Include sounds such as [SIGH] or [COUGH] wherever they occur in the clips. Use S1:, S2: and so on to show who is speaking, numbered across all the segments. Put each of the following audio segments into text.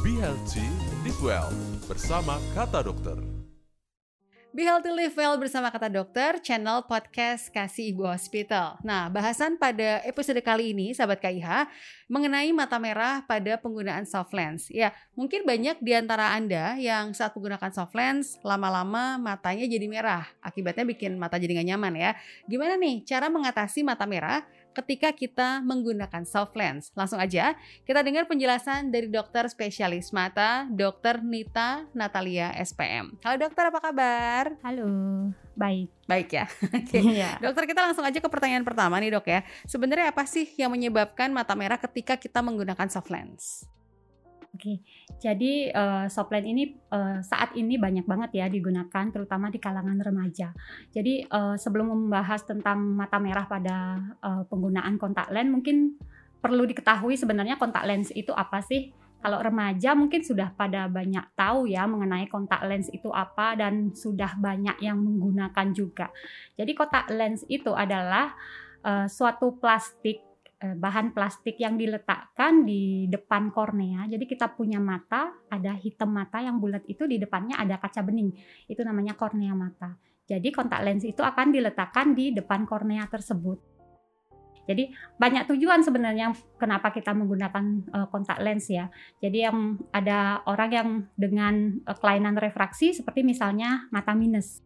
S1: Be Healthy, Live Well bersama Kata Dokter.
S2: Be Healthy Live Well bersama kata dokter, channel podcast Kasih Ibu Hospital. Nah, bahasan pada episode kali ini, sahabat KIH, mengenai mata merah pada penggunaan soft lens. Ya, mungkin banyak di antara Anda yang saat menggunakan soft lens, lama-lama matanya jadi merah. Akibatnya bikin mata jadi nggak nyaman ya. Gimana nih cara mengatasi mata merah ketika kita menggunakan soft lens. Langsung aja kita dengar penjelasan dari dokter spesialis mata, Dr. Nita Natalia SPM. Halo dokter, apa kabar?
S3: Halo, baik.
S2: Baik ya. [LAUGHS] Oke.
S3: Iya.
S2: Dokter kita langsung aja ke pertanyaan pertama nih dok ya. Sebenarnya apa sih yang menyebabkan mata merah ketika kita menggunakan soft lens?
S3: Oke, jadi uh, soplen ini uh, saat ini banyak banget ya digunakan, terutama di kalangan remaja. Jadi uh, sebelum membahas tentang mata merah pada uh, penggunaan kontak lens, mungkin perlu diketahui sebenarnya kontak lens itu apa sih? Kalau remaja mungkin sudah pada banyak tahu ya mengenai kontak lens itu apa dan sudah banyak yang menggunakan juga. Jadi kontak lens itu adalah uh, suatu plastik Eh, bahan plastik yang diletakkan di depan kornea. Jadi kita punya mata, ada hitam mata yang bulat itu di depannya ada kaca bening. Itu namanya kornea mata. Jadi kontak lens itu akan diletakkan di depan kornea tersebut. Jadi banyak tujuan sebenarnya kenapa kita menggunakan uh, kontak lens ya. Jadi yang ada orang yang dengan uh, kelainan refraksi seperti misalnya mata minus.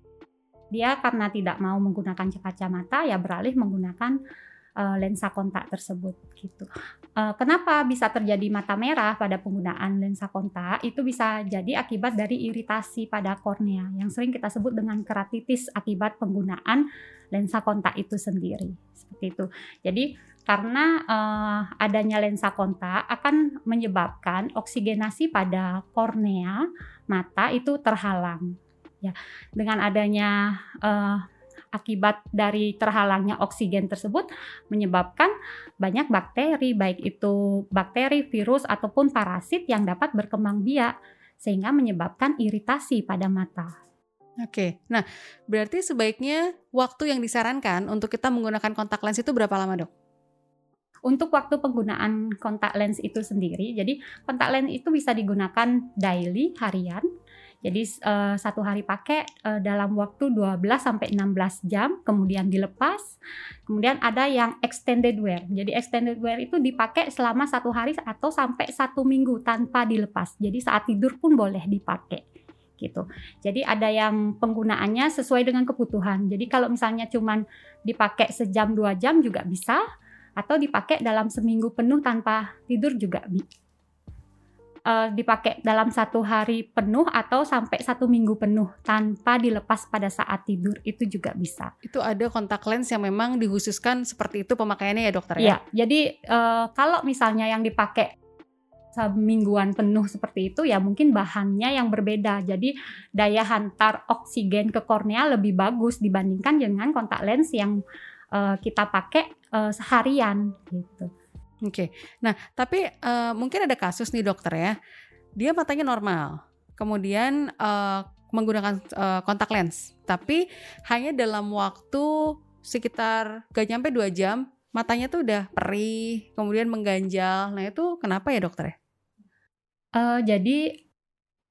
S3: Dia karena tidak mau menggunakan kacamata ya beralih menggunakan uh, lensa kontak tersebut gitu. Uh, kenapa bisa terjadi mata merah pada penggunaan lensa kontak? Itu bisa jadi akibat dari iritasi pada kornea yang sering kita sebut dengan keratitis akibat penggunaan lensa kontak itu sendiri. Seperti itu. Jadi karena uh, adanya lensa kontak akan menyebabkan oksigenasi pada kornea mata itu terhalang. Ya, dengan adanya uh, akibat dari terhalangnya oksigen tersebut menyebabkan banyak bakteri baik itu bakteri, virus ataupun parasit yang dapat berkembang biak sehingga menyebabkan iritasi pada mata.
S2: Oke, nah berarti sebaiknya waktu yang disarankan untuk kita menggunakan kontak lens itu berapa lama dok?
S3: Untuk waktu penggunaan kontak lens itu sendiri, jadi kontak lens itu bisa digunakan daily, harian, jadi uh, satu hari pakai uh, dalam waktu 12 sampai 16 jam, kemudian dilepas. Kemudian ada yang extended wear. Jadi extended wear itu dipakai selama satu hari atau sampai satu minggu tanpa dilepas. Jadi saat tidur pun boleh dipakai gitu. Jadi ada yang penggunaannya sesuai dengan kebutuhan. Jadi kalau misalnya cuman dipakai sejam dua jam juga bisa atau dipakai dalam seminggu penuh tanpa tidur juga uh, dipakai dalam satu hari penuh atau sampai satu minggu penuh tanpa dilepas pada saat tidur itu juga bisa.
S2: Itu ada kontak lens yang memang dikhususkan seperti itu pemakaiannya ya dokter ya?
S3: Iya, jadi uh, kalau misalnya yang dipakai semingguan penuh seperti itu ya mungkin bahannya yang berbeda. Jadi daya hantar oksigen ke kornea lebih bagus dibandingkan dengan kontak lens yang uh, kita pakai uh, seharian gitu.
S2: Oke. Nah, tapi uh, mungkin ada kasus nih dokter ya. Dia matanya normal. Kemudian uh, menggunakan uh, kontak lens, tapi hanya dalam waktu sekitar gak nyampe dua jam matanya tuh udah perih, kemudian mengganjal. Nah itu kenapa ya dokter ya?
S3: Uh, jadi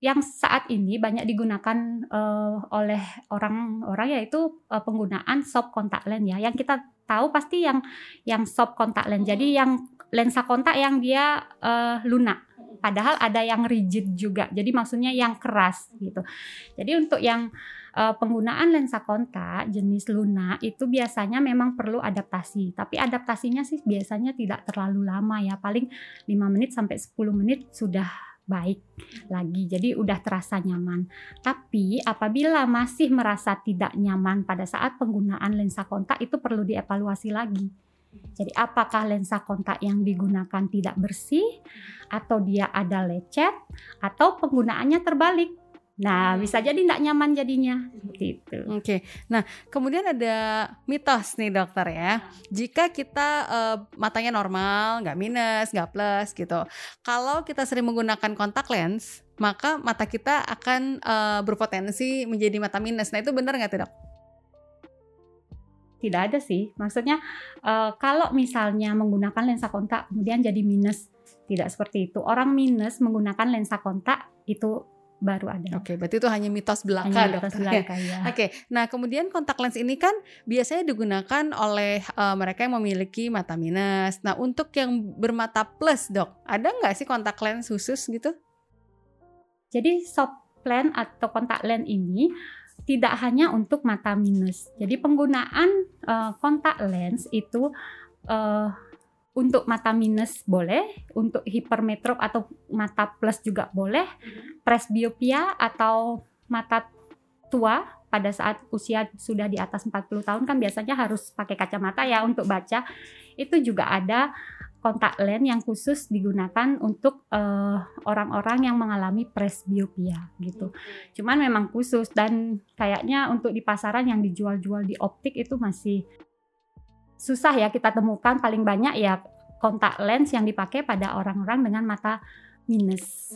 S3: yang saat ini banyak digunakan uh, oleh orang-orang yaitu uh, penggunaan soft kontak lens ya. Yang kita tahu pasti yang yang soft kontak lens. Jadi yang lensa kontak yang dia uh, lunak. Padahal ada yang rigid juga. Jadi maksudnya yang keras gitu. Jadi untuk yang uh, penggunaan lensa kontak jenis lunak itu biasanya memang perlu adaptasi. Tapi adaptasinya sih biasanya tidak terlalu lama ya. Paling 5 menit sampai 10 menit sudah baik lagi. Jadi udah terasa nyaman. Tapi apabila masih merasa tidak nyaman pada saat penggunaan lensa kontak itu perlu dievaluasi lagi jadi apakah lensa kontak yang digunakan tidak bersih atau dia ada lecet atau penggunaannya terbalik. Nah, bisa jadi tidak nyaman jadinya seperti itu.
S2: Oke. Okay. Nah, kemudian ada mitos nih dokter ya. Jika kita uh, matanya normal, nggak minus, nggak plus gitu. Kalau kita sering menggunakan kontak lens, maka mata kita akan uh, berpotensi menjadi mata minus. Nah, itu benar nggak tuh dok?
S3: tidak ada sih. Maksudnya uh, kalau misalnya menggunakan lensa kontak kemudian jadi minus, tidak seperti itu. Orang minus menggunakan lensa kontak itu baru ada.
S2: Oke, berarti itu hanya mitos belaka
S3: Hanya mitos
S2: dokter.
S3: belaka, ya.
S2: Oke, nah kemudian kontak lens ini kan biasanya digunakan oleh eh, mereka yang memiliki mata minus. Nah untuk yang bermata plus dok, ada nggak sih kontak lens khusus gitu?
S3: Jadi soft lens atau kontak lens ini tidak hanya untuk mata minus. Jadi penggunaan eh, kontak lens itu eh, untuk mata minus boleh, untuk hipermetrop atau mata plus juga boleh, presbiopia atau mata tua pada saat usia sudah di atas 40 tahun kan biasanya harus pakai kacamata ya untuk baca. Itu juga ada kontak lens yang khusus digunakan untuk eh, orang-orang yang mengalami presbiopia gitu. Cuman memang khusus dan kayaknya untuk di pasaran yang dijual-jual di optik itu masih susah ya kita temukan paling banyak ya kontak lens yang dipakai pada orang-orang dengan mata minus.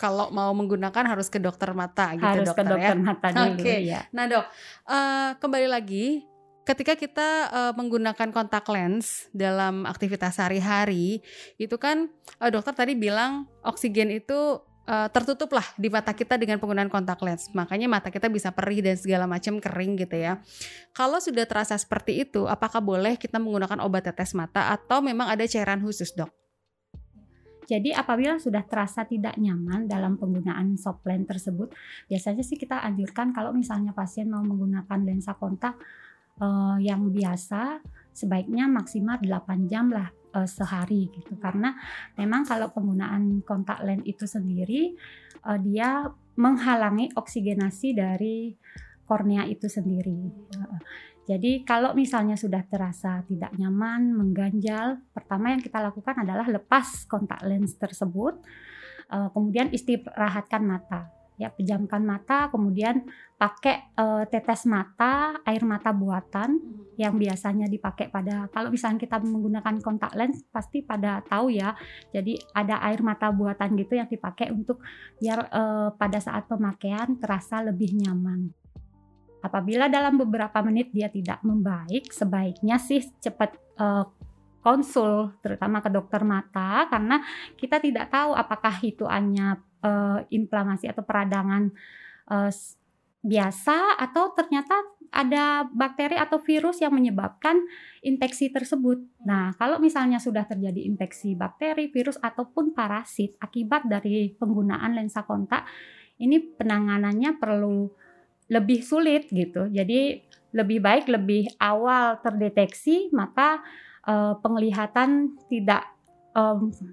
S2: Kalau mau menggunakan harus ke dokter mata gitu
S3: Harus
S2: dokter,
S3: ke dokter
S2: ya.
S3: mata dulu
S2: Oke.
S3: ya.
S2: Nah dok, eh, kembali lagi ketika kita eh, menggunakan kontak lens dalam aktivitas sehari-hari, itu kan eh, dokter tadi bilang oksigen itu eh, tertutup lah di mata kita dengan penggunaan kontak lens. Makanya mata kita bisa perih dan segala macam kering gitu ya. Kalau sudah terasa seperti itu, apakah boleh kita menggunakan obat tetes mata atau memang ada cairan khusus dok?
S3: Jadi apabila sudah terasa tidak nyaman dalam penggunaan soft lens tersebut, biasanya sih kita anjurkan kalau misalnya pasien mau menggunakan lensa kontak eh, yang biasa, sebaiknya maksimal 8 jam lah eh, sehari gitu. Karena memang kalau penggunaan kontak lens itu sendiri eh, dia menghalangi oksigenasi dari kornea itu sendiri. Eh, Jadi kalau misalnya sudah terasa tidak nyaman, mengganjal, pertama yang kita lakukan adalah lepas kontak lens tersebut, eh, kemudian istirahatkan mata, ya pejamkan mata, kemudian pakai eh, tetes mata, air mata buatan yang biasanya dipakai pada kalau misalnya kita menggunakan kontak lens pasti pada tahu ya. Jadi ada air mata buatan gitu yang dipakai untuk biar eh, pada saat pemakaian terasa lebih nyaman. Apabila dalam beberapa menit dia tidak membaik, sebaiknya sih cepat eh, konsul terutama ke dokter mata karena kita tidak tahu apakah itu hanya eh, inflamasi atau peradangan s- biasa atau ternyata ada bakteri atau virus yang menyebabkan infeksi tersebut. Nah, kalau misalnya sudah terjadi infeksi bakteri, virus ataupun parasit akibat dari penggunaan lensa kontak, ini penanganannya perlu lebih sulit gitu. Jadi lebih baik lebih awal terdeteksi maka eh, penglihatan tidak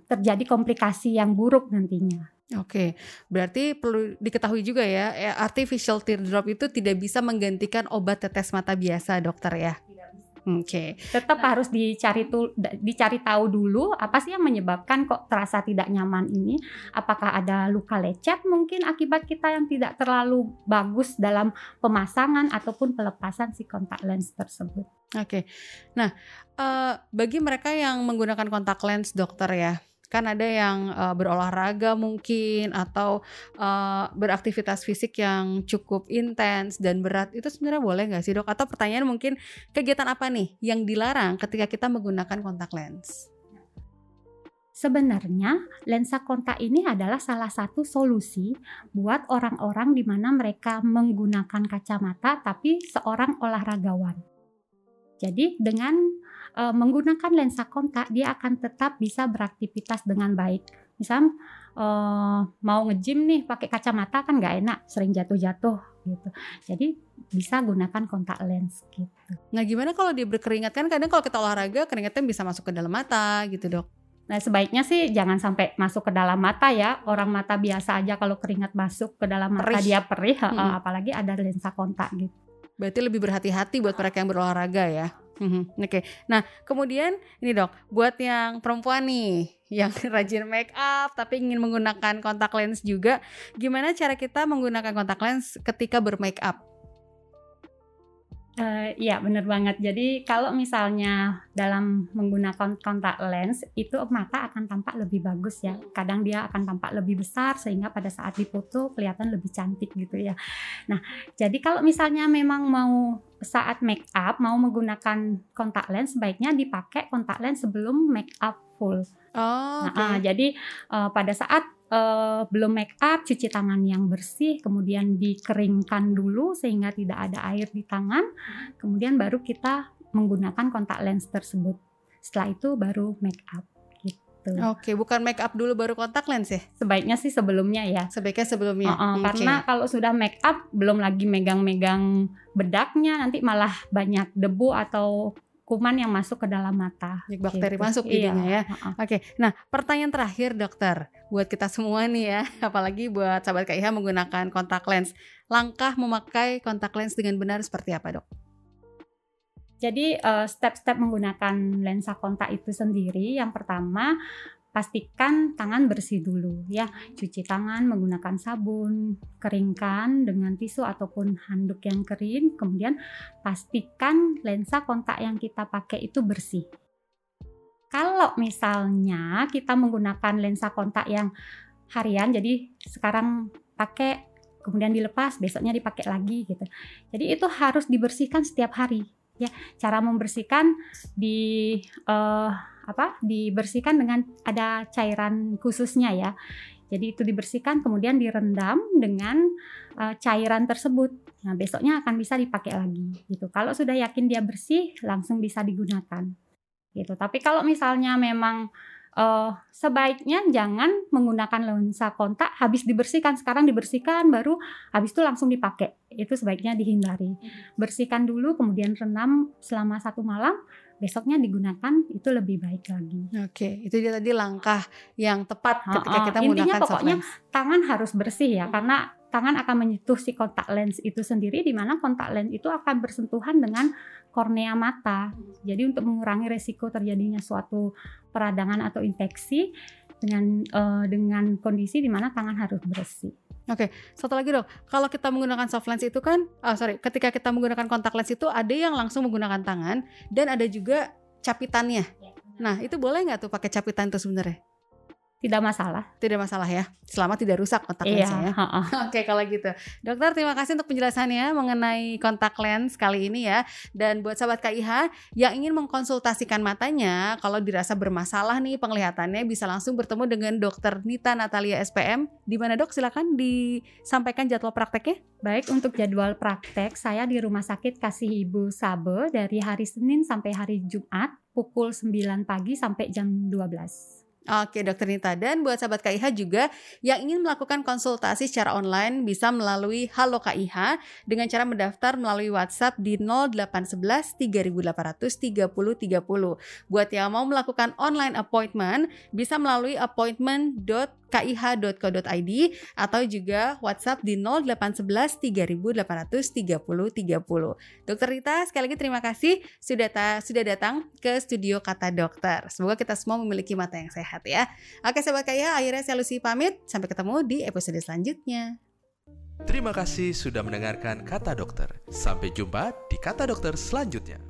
S3: terjadi komplikasi yang buruk nantinya.
S2: Oke, berarti perlu diketahui juga ya, eh, artificial teardrop itu tidak bisa menggantikan obat tetes mata biasa, dokter ya. Oke,
S3: Tetap harus dicari tu, da- dicari tahu dulu apa sih yang menyebabkan kok terasa tidak nyaman ini. Apakah ada luka lecet mungkin akibat kita yang tidak terlalu bagus dalam pemasangan ataupun pelepasan si kontak lens tersebut.
S2: oke. Nah, eh, bagi mereka yang menggunakan kontak lens, dokter ya, kan ada yang eh, berolahraga mungkin atau eh, beraktivitas fisik yang cukup intens dan berat, itu sebenarnya boleh nggak sih dok? Atau pertanyaan mungkin kegiatan apa nih yang dilarang ketika kita menggunakan kontak lens?
S3: Sebenarnya lensa kontak ini adalah salah satu solusi buat orang-orang di mana mereka menggunakan kacamata tapi seorang olahragawan. Jadi dengan eh, menggunakan lensa kontak dia akan tetap bisa beraktivitas dengan baik. Misal eh, mau nge-gym nih pakai kacamata kan nggak enak, sering jatuh-jatuh gitu. Jadi bisa gunakan kontak lens gitu.
S2: Nah, gimana kalau dia berkeringat kan kadang kalau kita olahraga keringatnya bisa masuk ke dalam mata gitu dok.
S3: Nah, sebaiknya sih jangan sampai masuk ke dalam mata ya. Orang mata biasa aja kalau keringat masuk ke dalam mata
S2: Perih.
S3: dia perih,
S2: Mm-mm.
S3: apalagi ada lensa kontak gitu.
S2: Berarti lebih berhati-hati buat mereka yang berolahraga ya. Mhm, Oke, nah kemudian ini dok, buat yang perempuan nih yang [LAUGHS] rajin make up tapi ingin menggunakan kontak lens juga, gimana cara kita menggunakan kontak lens ketika bermake up?
S3: Eh, Iya bener banget. Jadi kalau misalnya dalam menggunakan kontak lens itu mata akan tampak lebih bagus ya. Kadang dia akan tampak lebih besar sehingga pada saat difoto kelihatan lebih cantik gitu ya. Nah jadi kalau misalnya memang mau saat make up mau menggunakan kontak lens sebaiknya dipakai kontak lens sebelum make up full.
S2: Oh,
S3: Nah,
S2: oke.
S3: ah, jadi eh, pada saat eh, belum make up, cuci tangan yang bersih, kemudian dikeringkan dulu sehingga tidak ada air di tangan, kemudian baru kita menggunakan kontak lens tersebut. Setelah itu baru make up gitu.
S2: Oke, bukan make up dulu baru kontak lens ya?
S3: Sebaiknya sih sebelumnya ya.
S2: Sebaiknya sebelumnya.
S3: Uh-uh,
S2: Oke.
S3: Karena kalau sudah make up belum lagi megang-megang bedaknya nanti malah banyak debu atau kuman yang masuk ke dalam mata.
S2: bakteri
S3: Gitu.
S2: masuk jadinya
S3: Iya,
S2: ya.
S3: uh-uh.
S2: Oke, nah pertanyaan terakhir dokter buat kita semua nih ya, [LAUGHS] apalagi buat sahabat KIH menggunakan kontak lens. Langkah memakai kontak lens dengan benar seperti apa dok?
S3: Jadi eh, step-step menggunakan lensa kontak itu sendiri yang pertama pastikan tangan bersih dulu ya. Cuci tangan menggunakan sabun, keringkan dengan tisu ataupun handuk yang kering, kemudian pastikan lensa kontak yang kita pakai itu bersih. Kalau misalnya kita menggunakan lensa kontak yang harian jadi sekarang pakai kemudian dilepas besoknya dipakai lagi gitu. Jadi itu harus dibersihkan setiap hari ya. Cara membersihkan di eh, apa dibersihkan dengan ada cairan khususnya ya. Jadi itu dibersihkan kemudian direndam dengan eh, cairan tersebut. Nah besoknya akan bisa dipakai lagi gitu. Kalau sudah yakin dia bersih langsung bisa digunakan gitu. Tapi kalau misalnya memang eh, sebaiknya jangan menggunakan lensa kontak habis dibersihkan sekarang dibersihkan baru habis itu langsung dipakai. Itu sebaiknya dihindari. Bersihkan dulu kemudian rendam selama satu malam besoknya digunakan itu lebih baik lagi.
S2: Oke, itu dia tadi langkah yang tepat ketika kita
S3: Intinya
S2: menggunakan soft
S3: pokoknya
S2: lens.
S3: tangan harus bersih ya
S2: Hmm.
S3: karena tangan akan menyentuh si kontak lens itu sendiri di mana kontak lens itu akan bersentuhan dengan kornea mata jadi untuk mengurangi resiko terjadinya suatu peradangan atau infeksi dengan eh, dengan kondisi di mana tangan harus bersih
S2: Satu lagi dok, kalau kita menggunakan soft lens itu kan, ah sorry, ketika kita menggunakan kontak lens itu ada yang langsung menggunakan tangan dan ada juga capitannya. Nah itu boleh nggak tuh pakai capitan itu sebenarnya?
S3: Tidak masalah.
S2: Tidak masalah ya, selama tidak rusak kontak
S3: iya
S2: lensnya ya. [LAUGHS] Oke kalau gitu. Dokter terima kasih untuk penjelasannya mengenai kontak lens kali ini ya. Dan buat sahabat KIH yang ingin mengkonsultasikan matanya Kalau dirasa bermasalah nih penglihatannya bisa langsung bertemu dengan dokter Nita Natalia SPM di mana dok? Silakan disampaikan jadwal prakteknya.
S3: Baik untuk jadwal praktek saya di Rumah Sakit Kasih Ibu Sabe dari hari Senin sampai hari Jumat pukul 9 pagi sampai jam 12.
S2: Oke dokter Nita dan buat sahabat KIH juga yang ingin melakukan konsultasi secara online bisa melalui Halo KIH dengan cara mendaftar melalui WhatsApp di 0811 3800 3030. Buat yang mau melakukan online appointment bisa melalui appointment.kih.co.id atau juga WhatsApp di 0811 3800 3030. Dokter Rita sekali lagi terima kasih sudah ta- sudah datang ke studio Kata Dokter. Semoga kita semua memiliki mata yang sehat ya. Oke sobat kaya, akhirnya saya Lucy pamit. Sampai ketemu di episode selanjutnya.
S1: Terima kasih sudah mendengarkan Kata Dokter. Sampai jumpa di Kata Dokter selanjutnya.